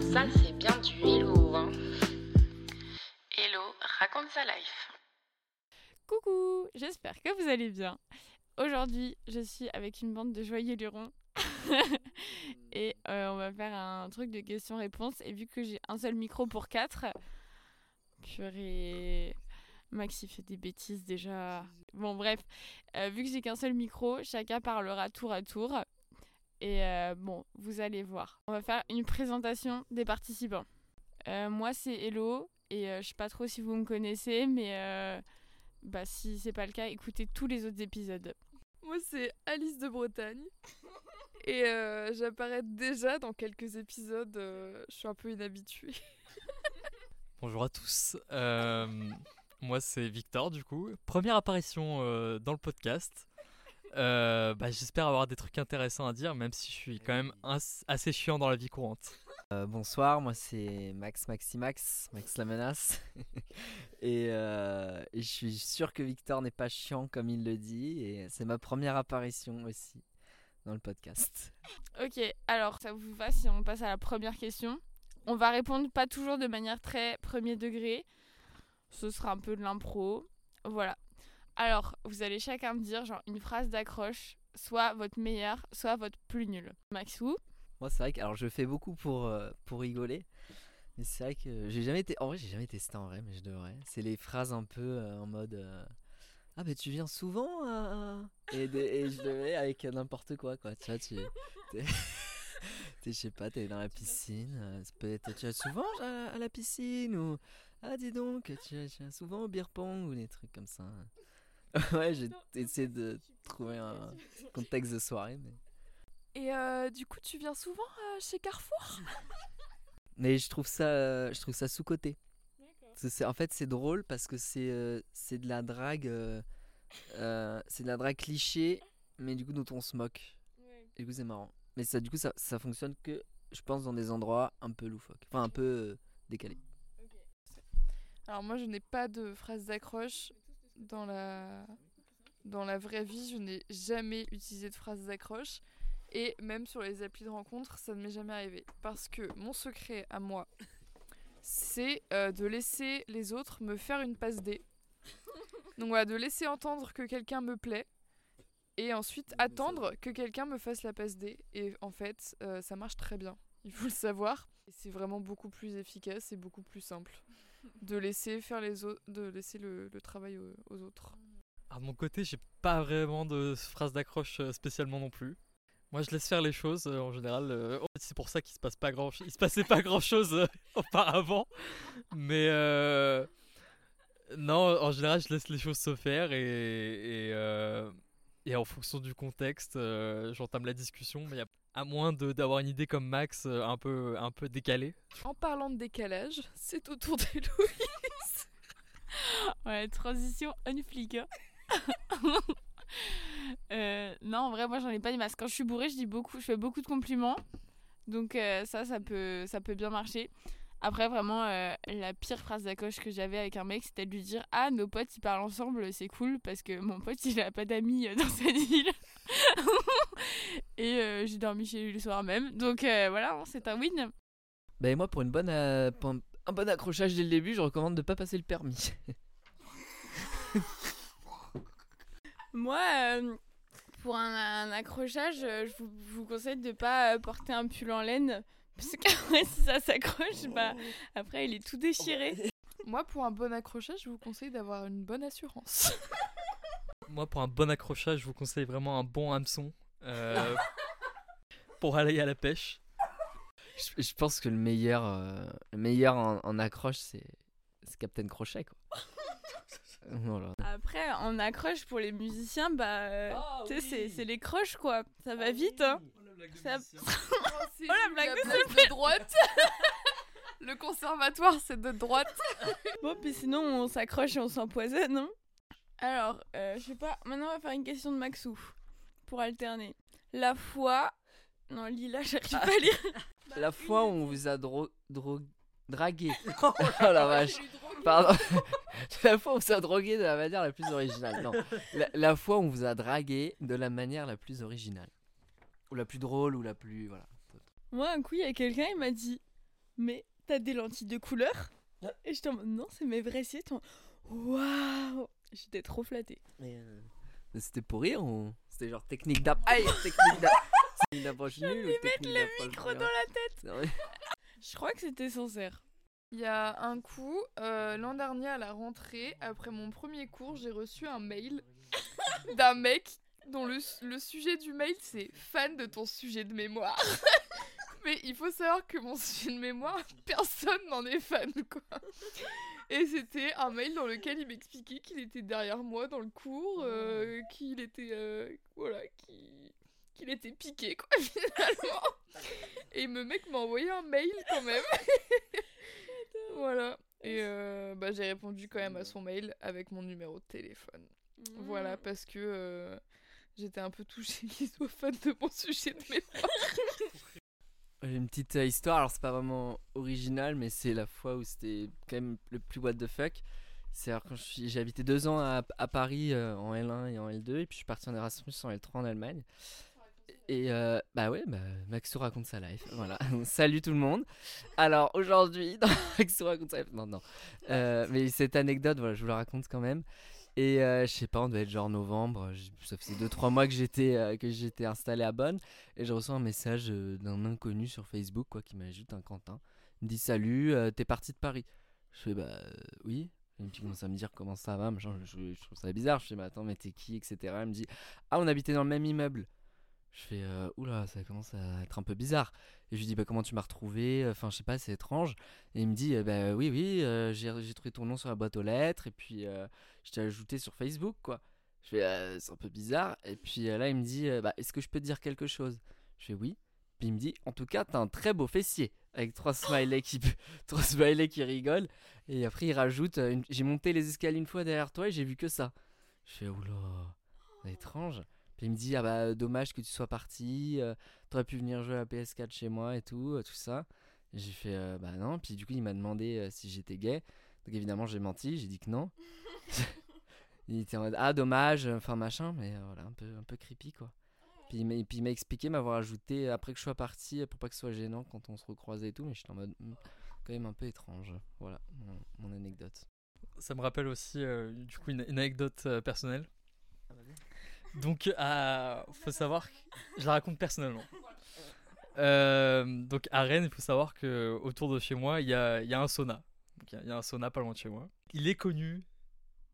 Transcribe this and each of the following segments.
Ça, c'est bien du hello. Hein. Hello, raconte sa life. Coucou, j'espère que vous allez bien. Aujourd'hui, je suis avec une bande de joyeux lurons. et euh, on va faire un truc de questions-réponses. Et vu que j'ai un seul micro pour quatre, purée. Maxi fait des bêtises déjà. Bon, bref, euh, vu que j'ai qu'un seul micro, chacun parlera tour à tour. Et euh, bon, vous allez voir. On va faire une présentation des participants. Euh, moi, c'est Hello. Et je sais pas trop si vous me connaissez, mais bah, si c'est pas le cas, écoutez tous les autres épisodes. Moi, c'est Alice de Bretagne. Et j'apparais déjà dans quelques épisodes. je suis un peu inhabituée. Bonjour à tous. Moi, c'est Victor, du coup. Première apparition euh, dans le podcast. Euh, bah, J'espère avoir des trucs intéressants à dire, même si je suis quand même assez chiant dans la vie courante. Euh, bonsoir, moi c'est Max Maximax, Max la menace. et, et, je suis sûr que Victor n'est pas chiant comme il le dit. Et c'est ma première apparition aussi dans le podcast. Ok, alors ça vous va si on passe à la première question? On va répondre pas toujours de manière très premier degré. Ce sera un peu de l'impro. Voilà. Alors, vous allez chacun me dire genre une phrase d'accroche, soit votre meilleur, soit votre plus nul. Maxou Moi, c'est vrai que alors je fais beaucoup pour euh, pour rigoler. Mais c'est vrai que j'ai jamais été en vrai, j'ai jamais testé en vrai, mais je devrais. C'est les phrases un peu euh, en mode euh, ah ben tu viens souvent et, je mets avec n'importe quoi quoi, tu vois tu je sais pas, t'es dans la piscine, tu vas souvent à la piscine? ou ah, dis donc, tu viens souvent au beer pong ou des trucs comme ça. ouais, j'ai essayé de trouver un contexte de soirée. Mais... Et euh, du coup, tu viens souvent euh, chez Carrefour? Mais je trouve ça, je trouve ça sous-côté. En fait, c'est drôle parce que c'est euh, c'est de la drague. c'est de la drague cliché, mais du coup, dont on se moque. Et du coup, c'est marrant. Mais ça, du coup, ça, ça fonctionne que, je pense, dans des endroits un peu loufoques. Enfin, un peu décalés. Alors moi, je n'ai pas de phrase d'accroche dans la dans la vraie vie. Je n'ai jamais utilisé de phrase d'accroche et même sur les applis de rencontre, ça ne m'est jamais arrivé parce que mon secret à moi, c'est euh, de laisser les autres me faire une passe D. Donc voilà, de laisser entendre que quelqu'un me plaît et ensuite attendre que quelqu'un me fasse la passe D. Et en fait, euh, ça marche très bien. Il faut le savoir. C'est vraiment beaucoup plus efficace et beaucoup plus simple de laisser faire les autres, de laisser le, travail aux, autres. Alors de mon côté, j'ai pas vraiment de phrase d'accroche euh, spécialement non plus. Moi, je laisse faire les choses euh, en général. Euh, c'est pour ça qu'il se passe pas grand, il se passait pas grand chose auparavant. Mais non, en général, je laisse les choses se faire et, et, en fonction du contexte, j'entame la discussion. À moins d'avoir une idée comme Max un peu un peu décalée. En parlant de décalage, c'est au tour de Louise. ouais, transition unflic. Hein. euh, non, en vrai, moi j'en ai pas des masques. Quand je suis bourrée, je dis beaucoup, je fais beaucoup de compliments. Donc euh, ça, ça peut, ça peut bien marcher. Après, vraiment, euh, la pire phrase d'accroche que j'avais avec un mec, c'était de lui dire Ah, nos potes ils parlent ensemble, c'est cool parce que mon pote il a pas d'amis euh, dans cette ville. Et j'ai dormi chez lui le soir même. Donc voilà, hein, c'est un win. Bah, moi, pour, une bonne, un, bon accrochage dès le début, je recommande de pas passer le permis. moi, pour un, accrochage, je vous, conseille de pas porter un pull en laine. Parce qu'après, si ça s'accroche, bah, après, il est tout déchiré. Moi, pour un bon accrochage, je vous conseille d'avoir une bonne assurance. Moi, pour un bon accrochage, je vous conseille vraiment un bon hameçon. Euh, pour aller à la pêche. Je, pense que le meilleur, euh, le meilleur en, accroche, c'est Captain Crochet. Quoi. Après, en accroche pour les musiciens, bah, ah c'est les croches quoi. Ça va vite. Hein. Ça... oh, la blague de droite. le conservatoire, c'est de droite. bon, puis sinon, on s'accroche et on s'empoisonne, non Alors, euh, je sais pas. Maintenant, on va faire une question de Maxou pour alterner. La foi. Non, Lila, j'arrive pas à lire. La fois où on vous a dro dragué. oh la vache. Pardon. la fois où on vous a drogué de la manière la plus originale. Non. La, la fois où on vous a dragué de la manière la plus originale. Ou la plus drôle, ou la plus. Voilà. Moi, un coup, il y a quelqu'un, il m'a dit mais t'as des lentilles de couleur Et j'étais en mode Non, c'est mes vrais cils. Waouh J'étais trop flattée. Mais, euh, mais c'était pour rire ou c'était genre technique d'approche technique d'a- technique d'approche nulle ou technique Le micro dans la tête Je crois que c'était sincère. Il y a un coup, euh, l'an dernier à la rentrée, après mon premier cours, j'ai reçu un mail d'un mec dont le, le sujet du mail c'est fan de ton sujet de mémoire. Mais il faut savoir que mon sujet de mémoire, personne n'en est fan quoi. Et c'était un mail dans lequel il m'expliquait qu'il était derrière moi dans le cours, euh, qu'il était euh, voilà, qu'il qu'il était piqué quoi finalement. Et le mec m'a envoyé un mail quand même. Voilà. Et euh, bah, j'ai répondu quand même à son mail avec mon numéro de téléphone. Voilà, parce que euh, j'étais un peu touchée qu'il soit fan de mon sujet de mémoire. J'ai une petite euh, histoire, alors c'est pas vraiment original, mais c'est la fois où c'était quand même le plus what the fuck. C'est alors quand j'ai habité deux ans à, Paris euh, en L1 et en L2, et puis je suis parti en Erasmus en L3 en Allemagne. Et euh, bah ouais, bah, Maxou raconte sa life. Voilà. Salut tout le monde. Alors aujourd'hui, Maxou raconte sa life. Non, non. Mais cette anecdote, voilà, je vous la raconte quand même. Et euh, je sais pas, on devait être genre novembre. Ça faisait 2-3 mois que j'étais euh, que j'étais installé à Bonn. Et je reçois un message euh, d'un inconnu sur Facebook, quoi, qui m'ajoute un Quentin. Il me dit Salut, t'es parti de Paris Je fais Bah oui. Il commence à me dire comment ça va, machin. Je, je trouve ça bizarre. Je fais Mais attends, mais t'es qui etc. Il me dit Ah, on habitait dans le même immeuble. Je fais euh, Oula, ça commence à être un peu bizarre. Et je lui dis Bah comment tu m'as retrouvé? Enfin, je sais pas, c'est étrange. Et il me dit Bah oui, oui, euh, j'ai trouvé ton nom sur la boîte aux lettres. Et puis euh, je t'ai ajouté sur Facebook, quoi. Je fais Euh, C'est un peu bizarre. Et puis là, il me dit Bah est-ce que je peux te dire quelque chose? Je fais Oui. Puis il me dit En tout cas, t'as un très beau fessier. Avec trois smileys qui, trois smileys qui rigolent. Et après, il rajoute une- J'ai monté les escaliers une fois derrière toi et j'ai vu que ça. Je fais Oula, étrange. Puis il me dit Ah bah dommage que tu sois parti. euh, T'aurais pu venir jouer à la PS4 chez moi et tout, euh, tout ça. J'ai fait euh, Bah non. Puis du coup, il m'a demandé euh, si j'étais gay. Donc évidemment, j'ai menti. J'ai dit que non. il était en mode Ah dommage, enfin machin. Mais euh, voilà, un peu, un peu creepy quoi. Puis il m'a puis il m'a expliqué m'avoir ajouté après que je sois parti pour pas que ce soit gênant quand on se recroisait et tout. Mais j'étais en mode Hmm, quand même un peu étrange. Voilà mon, mon anecdote. Ça me rappelle aussi euh, du coup une, une anecdote euh, personnelle. Donc, euh, faut savoir, je la raconte personnellement. Euh, donc à Rennes, il faut savoir que autour de chez moi, il y a, un sauna. Il y, a- un sauna pas loin de chez moi. Il est connu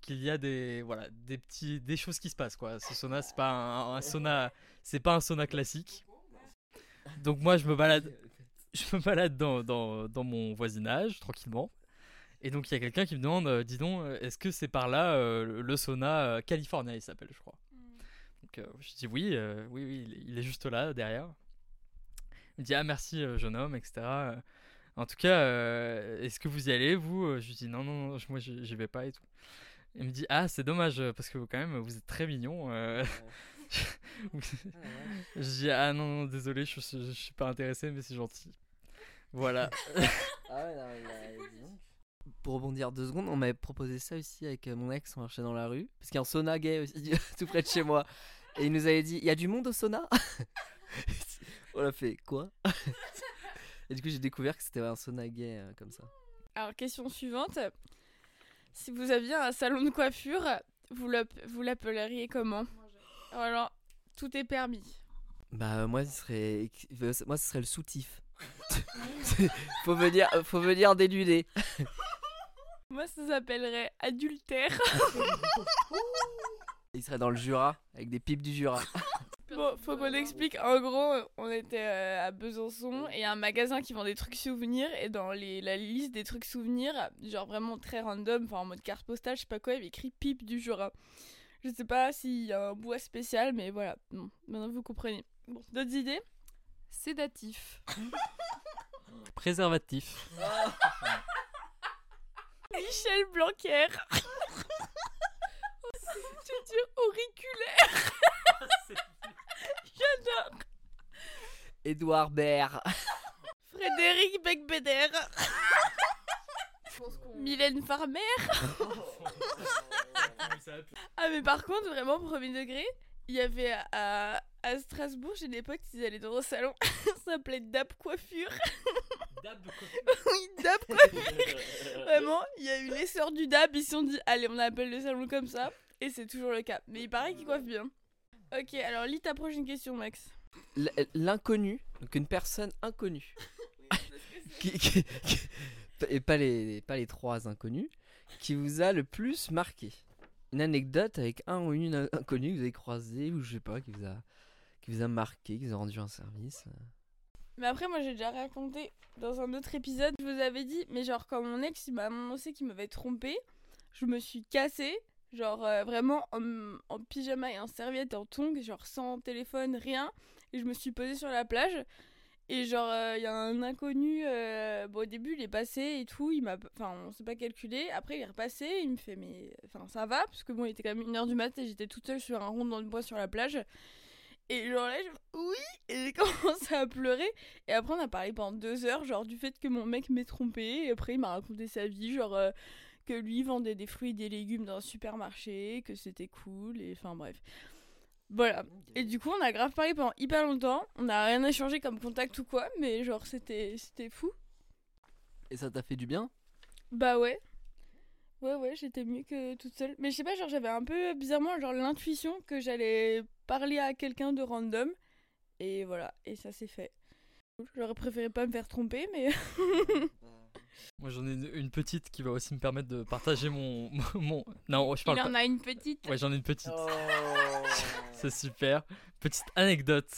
qu'il y a des voilà petits des choses qui se passent quoi. Ce sauna, c'est pas un, un sauna, pas un sauna classique. Donc moi, je me balade, dans, mon voisinage tranquillement. Et donc il y a quelqu'un qui me demande, euh, dis donc, euh, est-ce que c'est par là le- sauna California, il s'appelle, je crois. Donc euh, je dis oui, euh, oui, oui, il est- juste là, derrière. Il me dit ah merci euh, jeune homme, etc. En tout cas, euh, est-ce que vous y allez, vous? Je lui dis non, non, non, moi j'y vais pas et tout. Il me dit ah c'est dommage parce que quand même vous êtes très mignon. euh. je dis ah non, non, désolé, je, suis- je suis pas intéressé mais c'est gentil. Voilà. Ah ouais, non. Pour rebondir deux secondes, on m'avait proposé ça aussi avec mon ex, on marchait dans la rue. Parce qu'il y a un sauna gay aussi, tout près de chez moi. Et il nous avait dit Il y a du monde au sauna? On a fait Quoi? Et du coup, j'ai découvert que c'était un sauna gay euh, comme ça. Alors, question suivante. Si vous aviez un salon de coiffure, vous l'app- vous l'appelleriez comment? Alors, tout est permis. Bah, euh, moi, ce serait, euh, moi, ce serait le soutif. faut, venir, faut venir déluder. Moi, ça s'appellerait adultère. Il serait dans le Jura, avec des pipes du Jura. Bon, faut qu'on explique. En gros, on était euh, à Besançon et il y a un magasin qui vend des trucs souvenirs. Et dans les, la liste des trucs souvenirs, genre vraiment très random, enfin en mode carte postale, je sais pas quoi, il y avait écrit pipe du Jura. Je sais pas s'il y a un bois spécial, mais voilà. Bon, maintenant vous comprenez. Bon, d'autres idées? Sédatif. Préservatif. Michel Blanquer. Je veux dire auriculaire. J'adore. Édouard Baird. Frédéric Becbeder. Mylène Farmer. Ah mais par contre, vraiment, premier degré, il y avait à, à Strasbourg, j'ai des potes qui allaient dans un salon, ça s'appelait DAP Coiffure. oui, dab coiffure. Vraiment, il y a eu les sœurs du dab, ils se sont dit, allez, on appelle le salon comme ça. Et c'est toujours le cas. Mais il paraît qu'ils coiffent bien. Ok, alors lis ta prochaine question, Max. L- L'inconnu, donc une personne inconnue, qui- qui- qui- et pas les, pas les trois inconnus, qui vous a le plus marqué. Une anecdote avec un ou une inconnue que vous avez croisé ou je sais pas, qui vous a, qui vous a marqué, qui vous a rendu un service. Mais après, moi, j'ai déjà raconté dans un autre épisode, je vous avais dit, mais genre, quand mon ex, il m'a annoncé qu'il m'avait trompé, je me suis cassée, genre, euh, vraiment, en, en pyjama et en serviette, en tongs, genre, sans téléphone, rien, et je me suis posée sur la plage, et genre, il y a un inconnu, euh, bon, au début, il est passé et tout, il m'a, enfin, on s'est pas calculé, après, il est repassé, il me fait, mais, enfin, ça va, parce que bon, il était quand même une heure du mat, et j'étais toute seule sur un rond dans le bois sur la plage, et genre là, je... oui, et j'ai commencé à pleurer. Et après, on a parlé pendant deux heures, genre du fait que mon mec m'ait trompé. Et après, il m'a raconté sa vie, genre euh, que lui vendait des fruits et des légumes dans un supermarché, que c'était cool, et enfin bref. Voilà. Et du coup, on a grave parlé pendant hyper longtemps. On n'a rien échangé comme contact ou quoi, mais genre, c'était c'était fou. Et ça t'a fait du bien? Bah ouais. Ouais, ouais, j'étais mieux que toute seule. Mais je sais pas, genre, j'avais un peu bizarrement, genre, l'intuition que j'allais parler à quelqu'un de random. Et voilà, et ça s'est fait. J'aurais préféré pas me faire tromper, mais. Moi j'en ai une, une petite qui va aussi me permettre de partager mon. mon... Non, je parle Il pas. en a une petite. Ouais, j'en ai une petite. Oh. C'est super. Petite anecdote.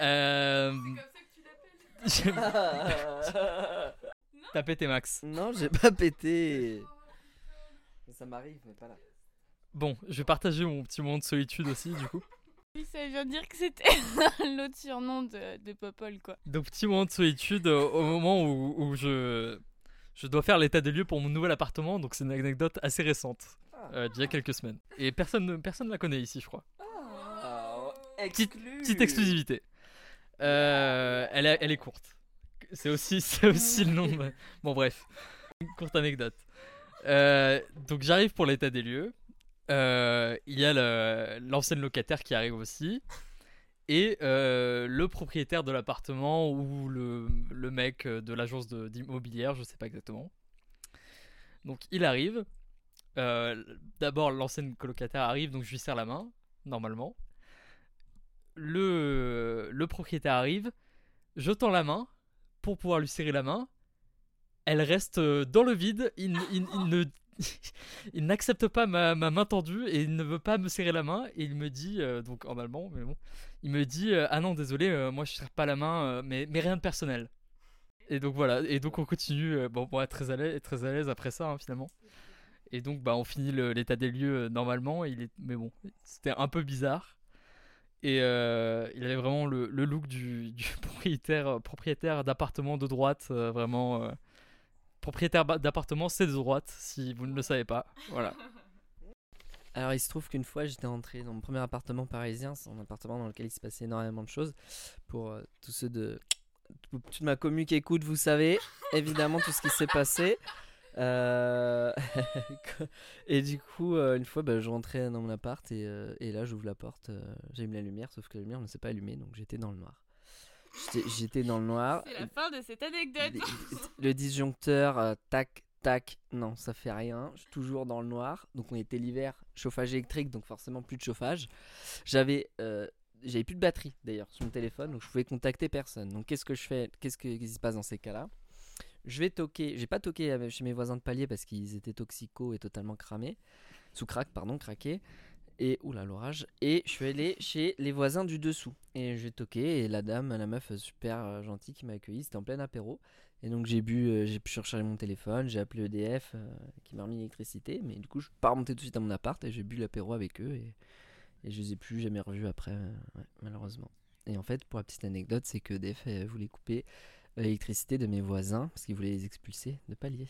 Euh... j'ai- T'as pété Max. non, j'ai pas pété. Ça m'arrive, mais pas là. Bon, je vais partager mon petit moment de solitude aussi du coup. Oui, ça vient dire que c'était l'autre surnom de, de Popol, quoi. Donc petit moment de solitude euh, au moment où, où je, je dois faire l'état des lieux pour mon nouvel appartement. Donc c'est une anecdote assez récente, euh, d'il y a quelques semaines. Et personne ne personne la connaît ici, je crois. Petite- Petite exclusivité. Euh, elle, est, elle est courte. C'est aussi, c'est aussi le nom. de- Bon, bref. Une courte anecdote. Euh, donc, j'arrive pour l'état des lieux. Euh, il y a l'ancienne locataire qui arrive aussi. Et euh, le propriétaire de l'appartement ou le, le mec de l'agence d'immobilière, je sais pas exactement. Donc, il arrive. Euh, D'abord, l'ancienne colocataire arrive, donc je lui serre la main, normalement le, le propriétaire arrive, je tends la main pour pouvoir lui serrer la main. Elle reste euh, dans le vide, il- il ne, il n'accepte pas ma, ma main tendue et il ne veut pas me serrer la main. Et il me dit, euh, donc en mais bon, il me dit euh, Ah non, désolé, euh, moi je serre pas la main, euh, mais, mais rien de personnel. Et donc voilà, et donc on continue, bon, bon, très à l'aise, très à l'aise après ça, hein, finalement. Et donc bah, on finit l'état des lieux normalement, il est, mais bon, c'était un peu bizarre. Et il avait vraiment le, look du, propriétaire, propriétaire d'appartement de droite, vraiment. Propriétaire d'appartement, c'est de droite, si vous ne le savez pas. Voilà. Alors il se trouve qu'une fois j'étais entré dans mon premier appartement parisien, c'est un appartement dans lequel il se passait énormément de choses. Pour euh, tous ceux de toute ma commu qui écoute, vous savez évidemment tout ce qui s'est passé. Euh, et du coup, euh, une fois, bah, je rentrais dans mon appart et, et là, j'ouvre la porte. J'allume la lumière, sauf que la lumière ne s'est pas allumée, donc j'étais dans le noir. J'étais- dans le noir. C'est la fin de cette anecdote. Le- Le disjoncteur, euh, tac, tac, non, ça fait rien. Je suis toujours dans le noir. Donc on était l'hiver, chauffage électrique, donc forcément plus de chauffage. J'avais, euh, j'avais plus de batterie d'ailleurs sur mon téléphone, donc je pouvais contacter personne. Donc qu'est-ce que je fais? Qu'est-ce que- qu'est-ce qui se passe dans ces cas-là? Je vais toquer. J'ai pas toqué avec- chez mes voisins de palier parce qu'ils étaient toxicaux et totalement cramés, sous crack, pardon, craqués. Et oula l'orage. Et je suis allé chez les voisins du dessous. Et je vais toquer et la dame, la meuf super euh, gentille qui m'a accueilli, c'était en plein apéro. Et donc j'ai bu, euh, j'ai pu recharger mon téléphone, j'ai appelé EDF euh, qui m'a remis l'électricité, mais du coup je suis pas remonté tout de suite à mon appart et j'ai bu l'apéro avec eux et, et je les ai plus jamais revus après, euh, ouais, malheureusement. Et en fait, pour la petite anecdote, c'est que EDF euh, voulait couper l'électricité de mes voisins parce qu'ils voulaient les expulser de palier.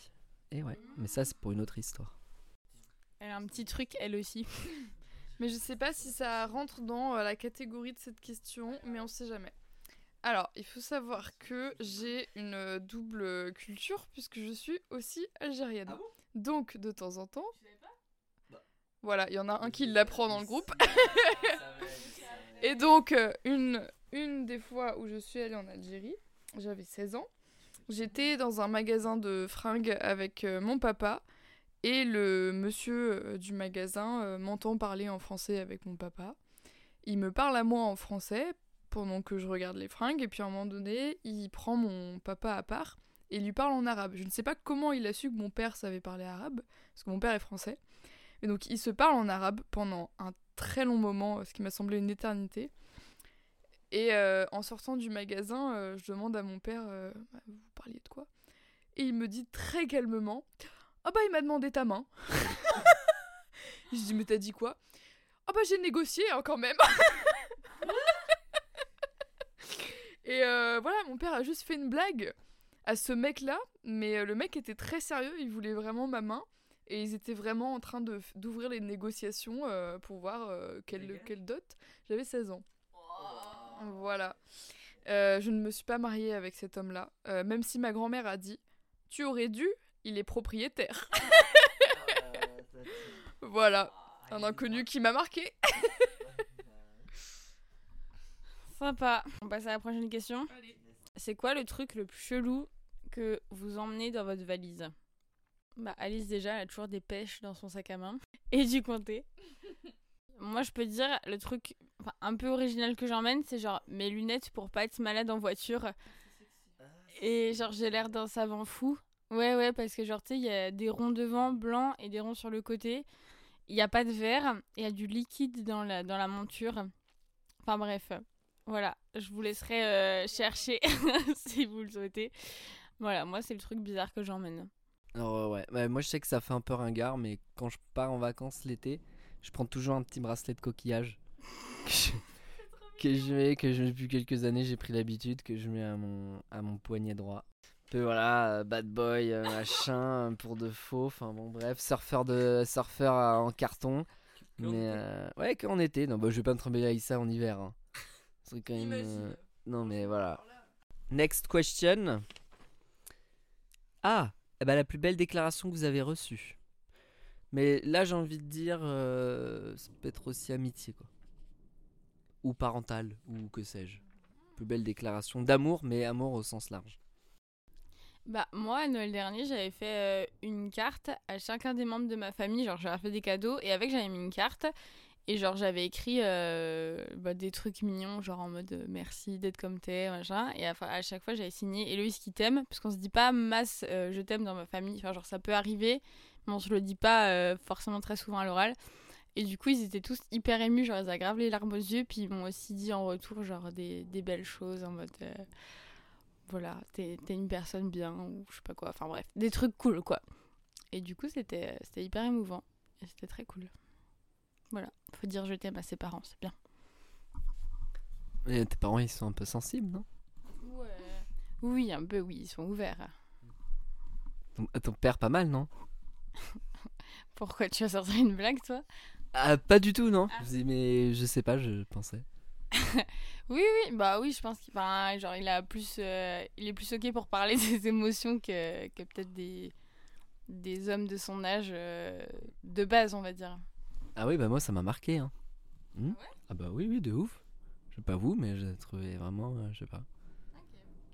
Et ouais, mais ça c'est pour une autre histoire. Elle a un petit truc, elle aussi. Mais je sais pas si ça rentre dans euh, la catégorie de cette question, mais on sait jamais. Alors, il faut savoir que j'ai une euh, double culture puisque je suis aussi algérienne. Ah bon? Donc, de temps en temps. Voilà, il y en a un qui l'apprend dans le groupe. Et donc, euh, une, une des fois où je suis allée en Algérie, j'avais 16 ans. J'étais dans un magasin de fringues avec mon papa et le monsieur euh, du magasin euh, m'entend parler en français avec mon papa. Il me parle à moi en français pendant que je regarde les fringues et puis à un moment donné, il prend mon papa à part et il lui parle en arabe. Je ne sais pas comment il a su que mon père savait parler arabe parce que mon père est français. Et donc ils se parlent en arabe pendant un très long moment, ce qui m'a semblé une éternité. Et euh, en sortant du magasin, euh, je demande à mon père euh, Vous parliez de quoi? Et il me dit très calmement Ah bah il m'a demandé ta main. je dis Mais t'as dit quoi Ah bah j'ai négocié hein, quand même. Et euh, voilà, mon père a juste fait une blague à ce mec-là, mais euh, le mec était très sérieux, il voulait vraiment ma main. Et ils étaient vraiment en train d'ouvrir les négociations euh, pour voir euh, quelle, quelle dot. J'avais 16 ans. Voilà. Euh, je ne me suis pas mariée avec cet homme-là, même si ma grand-mère a dit Tu aurais dû, il est propriétaire. voilà. Un inconnu qui m'a marqué. Sympa. On passe à la prochaine question. C'est quoi le truc le plus chelou que vous emmenez dans votre valise? Bah Alice déjà, elle a toujours des pêches dans son sac à main et du comté. Moi, je peux dire le truc enfin, un peu original que j'emmène, c'est genre mes lunettes pour pas être malade en voiture. Et genre j'ai l'air d'un savant fou. Ouais ouais parce que genre tu sais il y a des ronds devant blancs et des ronds sur le côté. Il y a pas de verre, il y a du liquide dans la dans la monture. Enfin bref. Voilà, je vous laisserai euh, chercher si vous le souhaitez. Voilà, moi c'est le truc bizarre que j'emmène. Alors euh, ouais, Ouais, moi je sais que ça fait un peu ringard, mais quand je pars en vacances l'été, je prends toujours un petit bracelet de coquillage que je, que je mets, que je depuis quelques années j'ai pris l'habitude que je mets à mon à mon poignet droit. Peu voilà, euh, bad boy, euh, machin, euh, pour de faux. Enfin bon bref, surfeur de surfeur en carton. Que Mais euh, ouais, qu'en été. Non, bah je vais pas me trembler avec ça en hiver. Hein. Ce serait quand même. euh, Non mais voilà. Next question. Ah, eh ben, la plus belle déclaration que vous avez reçue. Mais là, j'ai envie de dire, euh, ça peut être aussi amitié, quoi. Ou parental, ou que sais-je. Plus belle déclaration d'amour, mais amour au sens large. Bah moi à Noël dernier j'avais fait euh, une carte à chacun des membres de ma famille, genre j'avais fait des cadeaux et avec j'avais mis une carte. Et genre j'avais écrit euh, bah, des trucs mignons genre en mode euh, merci d'être comme t'es machin. Et à, chaque fois j'avais signé Héloïse qui t'aime parce qu'on se dit pas masse je t'aime dans ma famille, enfin genre ça peut arriver mais on se le dit pas forcément très souvent à l'oral. Et du coup ils étaient tous hyper émus genre ils grave les larmes aux yeux puis ils m'ont aussi dit en retour genre des, des belles choses en mode voilà, t'es une personne bien ou je sais pas quoi, enfin bref, des trucs cool quoi. Et du coup, c'était hyper émouvant et c'était très cool. Voilà, faut dire je t'aime à ses parents, c'est bien. Et tes parents, ils sont un peu sensibles, non? Oui, un peu, oui, ils sont ouverts. ton, ton père, pas mal, non? Pourquoi tu vas sortir une blague toi? Ah, pas du tout, non Je dis, Mais je sais pas, je pensais. Oui, oui, bah oui, je pense qu'il genre, il, a plus, euh, il est plus ok pour parler des émotions que, que peut-être des, des hommes de son âge euh, de base, on va dire. Ah oui, bah moi, ça m'a marqué. Hein. Hmm ah bah oui, oui, de ouf. Je sais pas vous, mais j'ai trouvé vraiment, euh, je sais pas.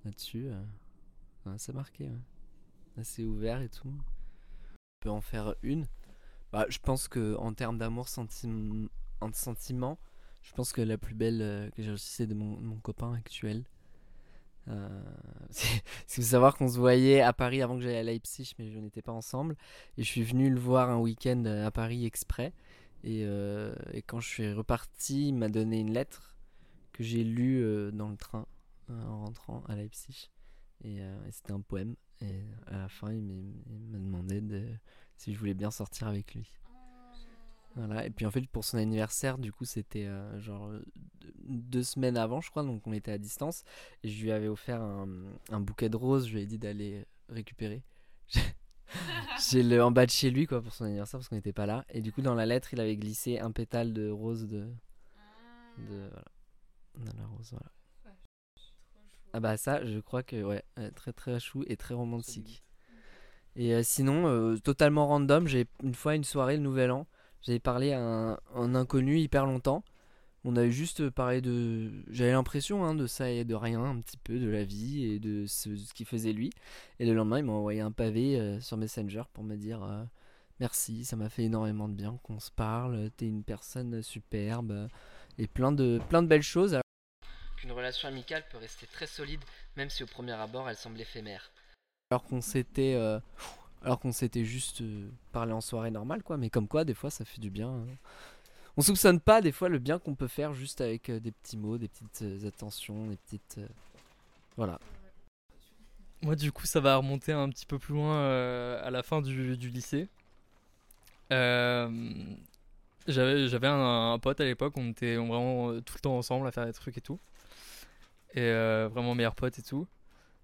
Là-dessus, euh, ça marqué. Ouais. Assez ouvert et tout. On peut en faire une. Bah, je pense que en termes d'amour, sentim... en sentiment, je pense que la plus belle euh, que j'ai reçue, c'est de mon, copain actuel. Euh, c'est savoir qu'on se voyait à Paris avant que j'aille à Leipzig, mais je n'étais pas ensemble. Et je suis venu le voir un week-end euh, à Paris exprès. Et, euh, et quand je suis reparti, il m'a donné une lettre que j'ai lue dans le train en rentrant à Leipzig. Et, c'était un poème. Et à la fin, il m'a demandé de, si je voulais bien sortir avec lui. Voilà. Et puis en fait, pour son anniversaire, du coup, c'était euh, genre deux- semaines avant, je crois, donc on était à distance. Et je lui avais offert un, un bouquet de roses. Je lui ai dit d'aller récupérer. J'ai le en bas de chez lui quoi pour son anniversaire parce qu'on n'était pas là. Et du coup, dans la lettre, il avait glissé un pétale de rose de, de voilà, de la rose. Voilà. Ah bah ça, je crois que ouais, euh, très très chou et très romantique. Et euh, sinon, euh, totalement random, j'ai une fois une soirée le Nouvel An, j'avais parlé à un, un inconnu hyper longtemps. On a juste parlé de. J'avais l'impression hein, de ça et de rien, un petit peu de la vie et de ce, ce qu'il faisait lui. Et le lendemain, il m'a envoyé un pavé euh, sur Messenger pour me dire euh, merci, ça m'a fait énormément de bien qu'on se parle, t'es une personne superbe et plein de, plein de belles choses. Qu'une relation amicale peut rester très solide, même si au premier abord elle semble éphémère. Alors qu'on s'était. euh, alors qu'on s'était juste euh, parlé en soirée normale, quoi. Mais comme quoi, des fois, ça fait du bien. hein. On soupçonne pas, des fois, le bien qu'on peut faire juste avec euh, des petits mots, des petites euh, attentions, des petites. Voilà. Moi, du coup, ça va remonter un petit peu plus loin à la fin du, lycée. J'avais un, pote à l'époque, on était vraiment tout le temps ensemble à faire des trucs et tout. Et vraiment meilleurs potes et tout.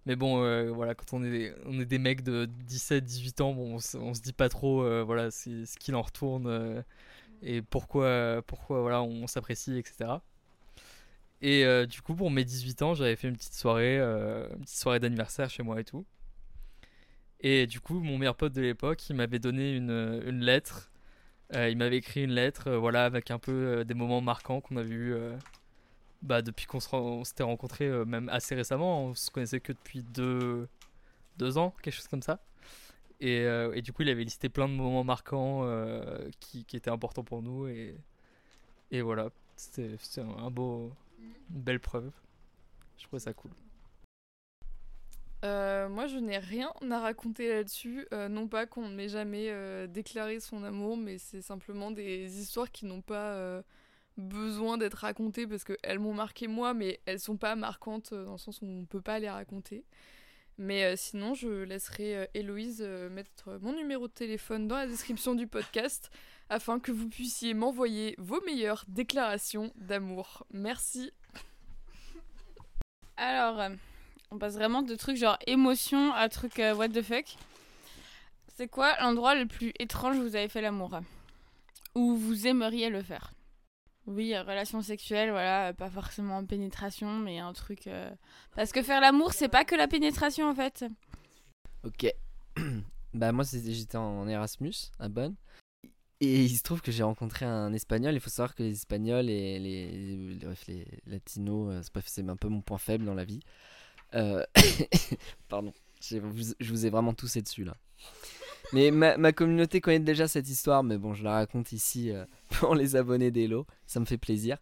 Mais bon, euh, voilà, quand on est, on est des mecs de 17, 18 ans, bon, on, on se dit pas trop euh, voilà, ce qu'il en retourne euh, et pourquoi, pourquoi voilà, on s'apprécie, etc. Et du coup, pour mes 18 ans, j'avais fait une petite soirée, une petite soirée d'anniversaire chez moi et tout. Et du coup, mon meilleur pote de l'époque, il m'avait donné une, une lettre. Il m'avait écrit une lettre, voilà, avec un peu des moments marquants qu'on avait eu bah, depuis qu'on s'était rencontrés, euh, même assez récemment. On se connaissait que depuis deux, deux ans, quelque chose comme ça. Et, euh, et du coup, il avait listé plein de moments marquants euh, qui, qui étaient importants pour nous. Et, et voilà, c'était un beau, une belle preuve. Je trouvais ça cool. Euh, moi, je n'ai rien à raconter là-dessus. Non pas qu'on ne m'ait jamais déclaré son amour, mais c'est simplement des histoires qui n'ont pas besoin d'être racontées parce qu'elles m'ont marqué moi, mais elles sont pas marquantes euh, dans le sens où on peut pas les raconter. Mais euh, sinon, je laisserai euh, Héloïse euh, mettre mon numéro de téléphone dans la description du podcast afin que vous puissiez m'envoyer vos meilleures déclarations d'amour. Merci. Alors, on passe vraiment de trucs genre émotion à trucs what the fuck. C'est quoi l'endroit le plus étrange où vous avez fait l'amour? Où vous aimeriez le faire? Oui, euh, relation sexuelle, voilà, euh, pas forcément pénétration, mais un truc. euh, Parce que faire l'amour, c'est pas que la pénétration en fait. Ok. bah, moi, j'étais en Erasmus à Bonn. Et il se trouve que j'ai rencontré un espagnol. Il faut savoir que les espagnols et les, les, les latinos, c'est un peu mon point faible dans la vie. Pardon, je vous, je vous ai vraiment toussé dessus là. Mais ma, communauté connaît déjà cette histoire, mais bon, je la raconte ici euh, pour les abonnés d'Hello. Ça me fait plaisir.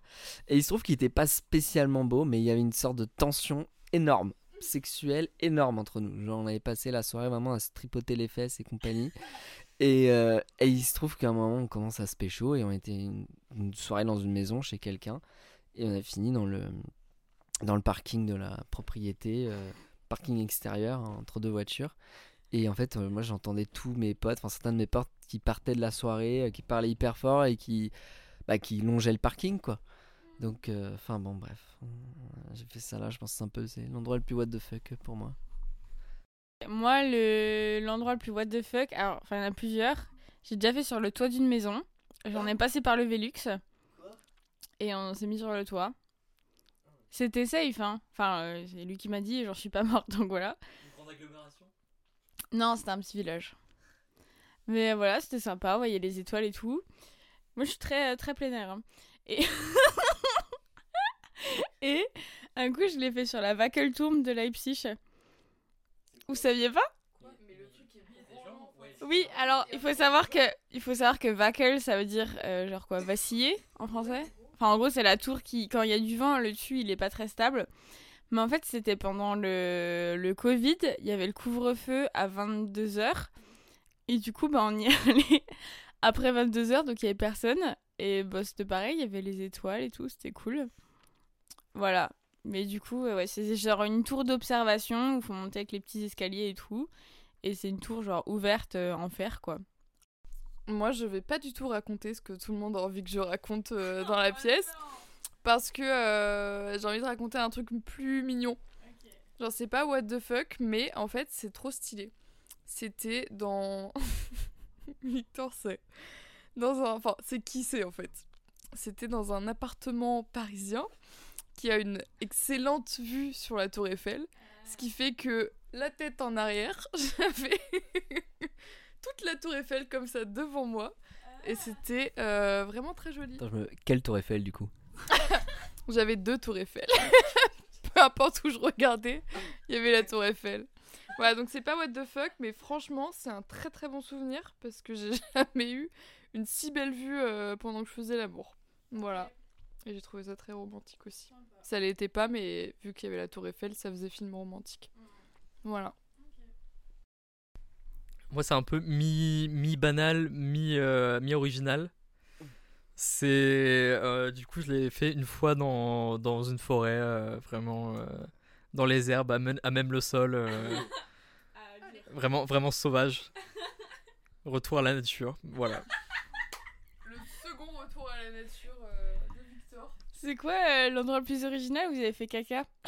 Et il se trouve qu'il n'était pas spécialement beau, mais il y avait une sorte de tension énorme, sexuelle énorme entre nous. Genre, on avait passé la soirée vraiment à se tripoter les fesses et compagnie. Et, euh, et il se trouve qu'à un moment, on commence à se pécho et on était une, une soirée dans une maison chez quelqu'un. Et on a fini dans le, dans le parking de la propriété, euh, parking extérieur, hein, entre deux voitures. Et en fait, euh, moi j'entendais tous mes potes, enfin certains de mes potes qui partaient de la soirée, euh, qui parlaient hyper fort et qui, bah, qui longeaient le parking quoi. Donc, euh, enfin bon, bref. J'ai fait ça là, je pense que c'est un peu c'est l'endroit le plus what the fuck pour moi. Moi, le l'endroit le plus what the fuck, alors, enfin, il y en a plusieurs. J'ai déjà fait sur le toit d'une maison. J'en ai passé par le Velux. Et on s'est mis sur le toit. C'était safe, hein. Enfin, euh, c'est lui qui m'a dit, j'en suis pas morte, donc voilà. Une grande agglomération? Non, c'était un petit village. Mais voilà, c'était sympa, on voyait les étoiles et tout. Moi, je suis très, très plein air. hein. Et... et un coup, je l'ai fait sur la Wackelturm de Leipzig. Vous saviez pas? Oui, alors il faut savoir que il faut savoir que Wackel, ça veut dire euh, genre quoi, vaciller en français? Enfin, en gros, c'est la tour qui, quand il y a du vent, le dessus, il est pas très stable. Mais en fait, c'était pendant le, le Covid, il y avait le couvre-feu à 22h. Et du coup, bah, on y allait après 22h, donc il y avait personne. Et bah, c'était pareil, il y avait les étoiles et tout, c'était cool. Voilà. Mais du coup, ouais, c'est genre une tour d'observation où il faut monter avec les petits escaliers et tout. Et c'est une tour genre ouverte euh, en fer, quoi. Moi, je vais pas du tout raconter ce que tout le monde a envie que je raconte euh, dans la pièce. Parce que euh, j'ai envie de raconter un truc plus mignon. Genre, c'est pas what the fuck, mais en fait, c'est trop stylé. C'était dans. Victor, c'est. Dans un. Enfin, c'est qui c'est en fait? C'était dans un appartement parisien qui a une excellente vue sur la Tour Eiffel. Ce qui fait que la tête en arrière, j'avais toute la Tour Eiffel comme ça devant moi. Et c'était euh, vraiment très joli. Attends, je me... Quelle tour Eiffel du coup? J'avais deux tours Eiffel. Peu importe où je regardais, il y avait la tour Eiffel. Voilà, donc c'est pas what the fuck, mais franchement, c'est un très très bon souvenir parce que j'ai jamais eu une si belle vue euh, pendant que je faisais l'amour. Voilà. Et j'ai trouvé ça très romantique aussi. Ça l'était pas, mais vu qu'il y avait la tour Eiffel, ça faisait film romantique. Voilà. Moi, c'est un peu mi, mi banal, mi, euh, mi original. C'est euh, du coup, je l'ai fait une fois dans, dans une forêt, euh, vraiment euh, dans les herbes, à, même- à même le sol, euh, vraiment vraiment sauvage. Retour à la nature, voilà. Le second retour à la nature euh, de Victor. C'est quoi euh, l'endroit le plus original où vous avez fait caca?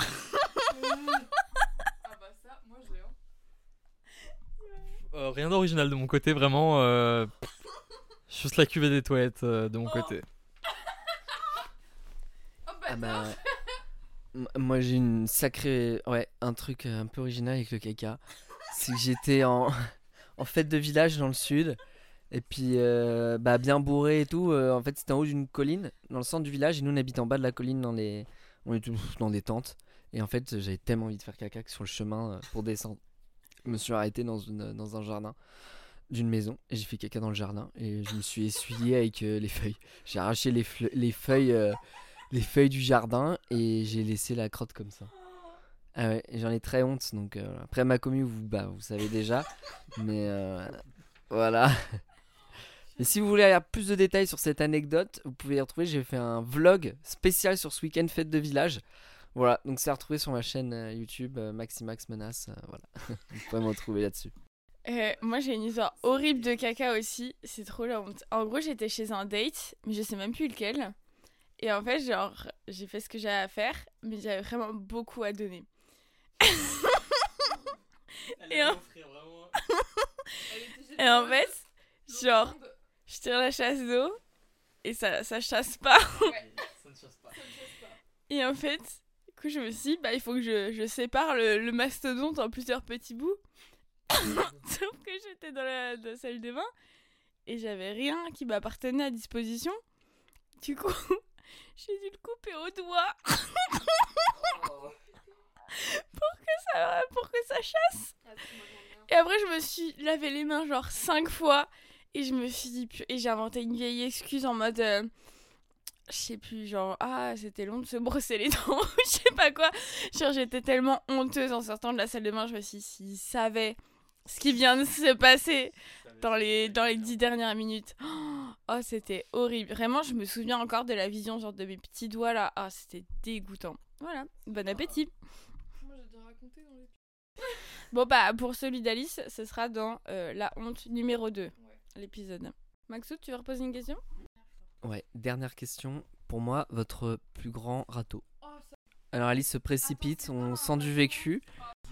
Ah bah ça, moi je l'ai. hein. Euh, rien d'original de mon côté, vraiment. euh, juste la cuvée des toilettes euh, de mon côté. Oh Ah bah. Moi j'ai une sacrée. Ouais, un truc euh, un peu original avec le caca. C'est que j'étais en... en fête de village dans le sud. Et puis, euh, bah, bien bourré et tout. euh, en fait, c'était en haut d'une colline, dans le centre du village. Et nous, on habite en bas de la colline, dans, les... on est tous dans des tentes. Et en fait, j'avais tellement envie de faire caca que sur le chemin euh, pour descendre, je me suis arrêté dans, une... dans un jardin d'une maison. Et j'ai fait caca dans le jardin. Et je me suis essuyé avec euh, les feuilles. J'ai arraché les, les feuilles. euh, les feuilles du jardin et j'ai laissé la crotte comme ça. Ah ouais, j'en ai très honte. Donc euh, après ma commu, vous, bah, vous savez déjà. Mais voilà. Si vous voulez avoir plus de détails sur cette anecdote, vous pouvez y retrouver. J'ai fait un vlog spécial sur ce week-end fête de village. Voilà, donc c'est à retrouver sur ma chaîne YouTube Maximax Menace. voilà, vous pouvez me retrouver là-dessus. Euh, moi j'ai une histoire horrible de caca aussi, c'est trop la honte. En gros j'étais chez un date, mais je sais même plus lequel. Et en fait genre j'ai fait ce que j'avais à faire, mais j'avais vraiment beaucoup à donner. Et en- Et en fait, genre je tire la chasse d'eau et ça, ça chasse pas. Et en fait, du coup je me suis dit, bah il faut que je, je sépare le, le mastodonte en plusieurs petits bouts. Sauf que j'étais dans la, dans la salle de bain et j'avais rien qui m'appartenait à disposition. Du coup, j'ai dû le couper au doigt pour que ça, pour que ça chasse. Et après, je me suis lavé les mains genre cinq fois et je me suis dit, et j'ai inventé une vieille excuse en mode. euh, je sais plus, genre, ah, c'était long de se brosser les dents, je sais pas quoi. Genre, j'étais tellement honteuse en sortant de la salle de bain, je me suis dit, s'ils savaient ce qui vient de se passer dans les, dans les dix dernières minutes. Oh, c'était horrible. Vraiment, je me souviens encore de la vision, genre, de mes petits doigts là. Ah, c'était dégoûtant. Voilà, bon appétit. Moi dans les. Bon, bah, pour celui d'Alice, ce sera dans euh, La honte numéro 2, l'épisode. Maxou, tu veux reposer une question? Ouais, dernière question. Pour moi, votre plus grand râteau. Alors Alice se précipite, on sent du vécu.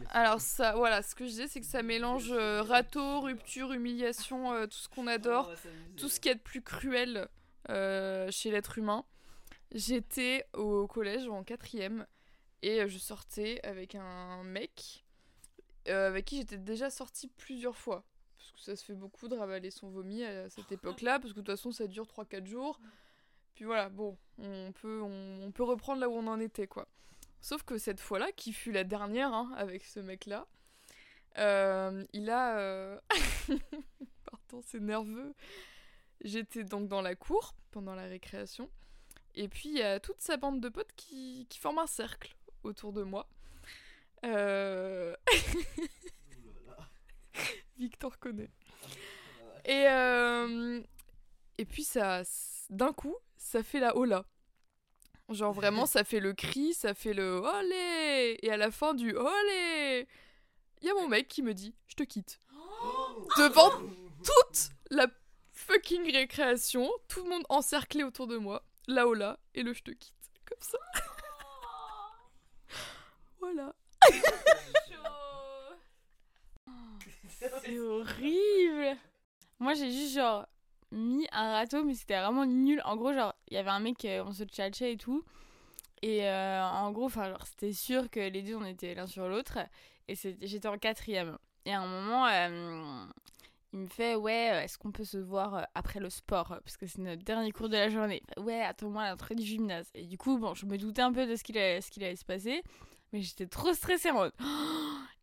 Alors ça, voilà, ce que je disais, c'est que ça mélange euh, râteau, rupture, humiliation, euh, tout ce qu'on adore, tout ce qu'il y a de plus cruel euh, chez l'être humain. J'étais au collège en quatrième et euh, je sortais avec un mec avec qui j'étais déjà sortie plusieurs fois. Parce que ça se fait beaucoup de ravaler son vomi à cette époque-là, parce que de toute façon ça dure 3-4 jours. Puis voilà, bon, on peut, reprendre là où on en était, quoi. Sauf que cette fois-là, qui fut la dernière hein, avec ce mec-là, euh, il a... euh, Pardon, c'est nerveux. J'étais donc dans la cour pendant la récréation. Et puis il y a toute sa bande de potes qui, qui forment un cercle autour de moi. Euh... Victor connaît. Et, euh, et puis ça, d'un coup, ça fait la hola. Genre vraiment, ça fait le cri, ça fait le olé. Et à la fin du olé, il y a mon mec qui me dit je te quitte. Devant toute la fucking récréation, tout le monde encerclé autour de moi, la hola et le je te quitte. Comme ça. voilà. C'est horrible. Moi, j'ai juste genre mis un râteau, mais c'était vraiment nul. En gros, genre, il y avait un mec, euh, on se tchatchait et tout. Et euh, en gros, c'était sûr que les deux, on était l'un sur l'autre. Et j'étais en quatrième. Et à un moment, euh, il me fait ouais, est-ce qu'on peut se voir après le sport? Parce que c'est notre dernier cours de la journée. Ouais, attends-moi l'entrée du gymnase. Et du coup, bon, je me doutais un peu de ce qu'il allait, se passer, mais j'étais trop stressée en mode.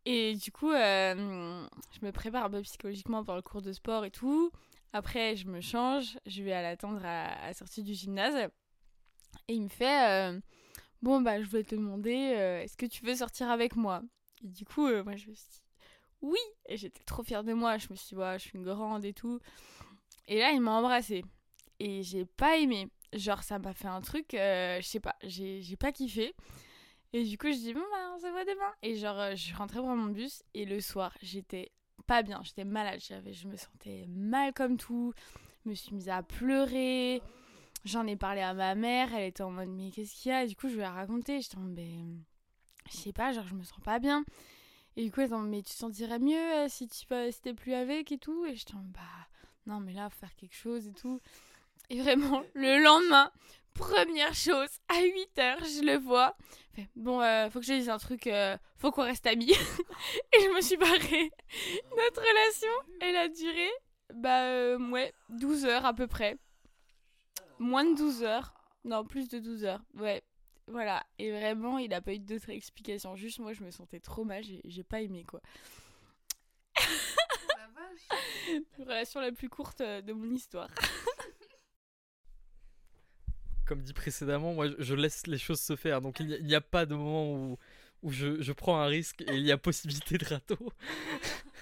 Et du coup, je me prépare un peu psychologiquement pour le cours de sport et tout. Après, je me change, je vais à l'attendre à, la sortie du gymnase. Et il me fait euh, Bon, bah, je voulais te demander, euh, est-ce que tu veux sortir avec moi? Et du coup, euh, moi, je me suis dit Oui Et j'étais trop fière de moi. Je me suis dit Ouais, je suis une grande et tout. Et là, il m'a embrassée. Et j'ai pas aimé. Genre, ça m'a fait un truc, je sais pas, j'ai pas kiffé. Et du coup, je dis Bon, bah, on se voit demain. Et genre, je suis rentrée prendre mon bus. Et le soir, j'étais pas bien. J'étais malade. J'avais, je me sentais mal comme tout. Je me suis mise à pleurer. J'en ai parlé à ma mère, elle était en mode mais qu'est-ce qu'il y a? Du coup je lui ai raconté, j'étais en mode ben, je sais pas, genre je me sens pas bien. Et du coup elle était en mais tu te sentirais mieux euh, si tu pas- si t'es plus avec et tout Et j'étais en bah non mais là faut faire quelque chose et tout. Et vraiment le lendemain, première chose, à 8h je le vois. Bon euh, faut que je dise un truc, euh, faut qu'on reste amis. et je me suis barrée. Notre relation elle a duré bah euh, ouais 12 heures à peu près moins de 12 heures. Non, plus de 12 heures. Ouais. Voilà. Et vraiment, il a pas eu d'autres explications. Juste, moi, je me sentais trop mal. J'ai pas aimé, quoi. La vache. La relation la plus courte de mon histoire. Comme dit précédemment, moi je laisse les choses se faire. Donc il n'y a, pas de moment où, où je, je prends un risque et il y a possibilité de râteau.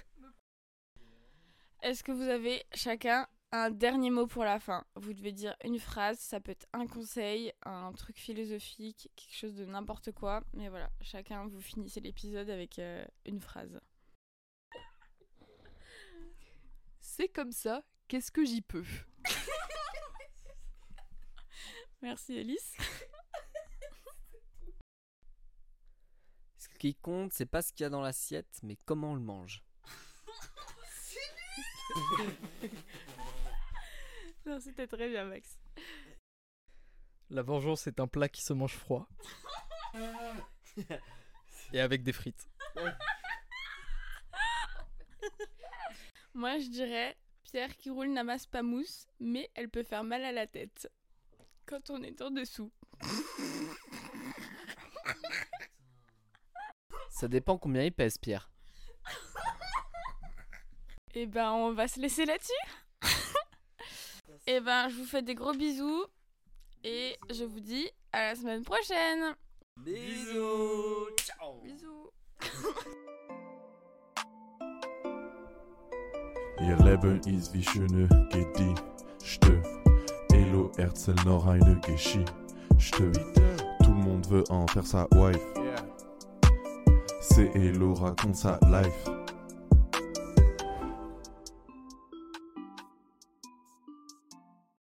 Est-ce que vous avez chacun un dernier mot pour la fin? Vous devez dire une phrase. Ça peut être un conseil, un truc philosophique, quelque chose de n'importe quoi. Mais voilà, chacun, vous finissez l'épisode avec euh, une phrase. C'est comme ça, qu'est-ce que j'y peux? Merci, Alice. Ce qui compte, c'est pas ce qu'il y a dans l'assiette, mais comment on le mange. Non, c'était très bien, Max. La vengeance est un plat qui se mange froid. et avec des frites. Moi, je dirais pierre qui roule n'amasse pas mousse, mais elle peut faire mal à la tête. Quand on est en dessous. Ça dépend combien il pèse, Pierre. Et ben, on va se laisser là-dessus. Et ben, je vous fais des gros bisous. Et je vous dis à la semaine prochaine. Bisous Ciao Bisous. Ihr Leben ist wie schöne Gedichte. Elo erzähl noch eine Geschichte. Tout le monde veut en faire sa wife. C'est Elo raconte sa life.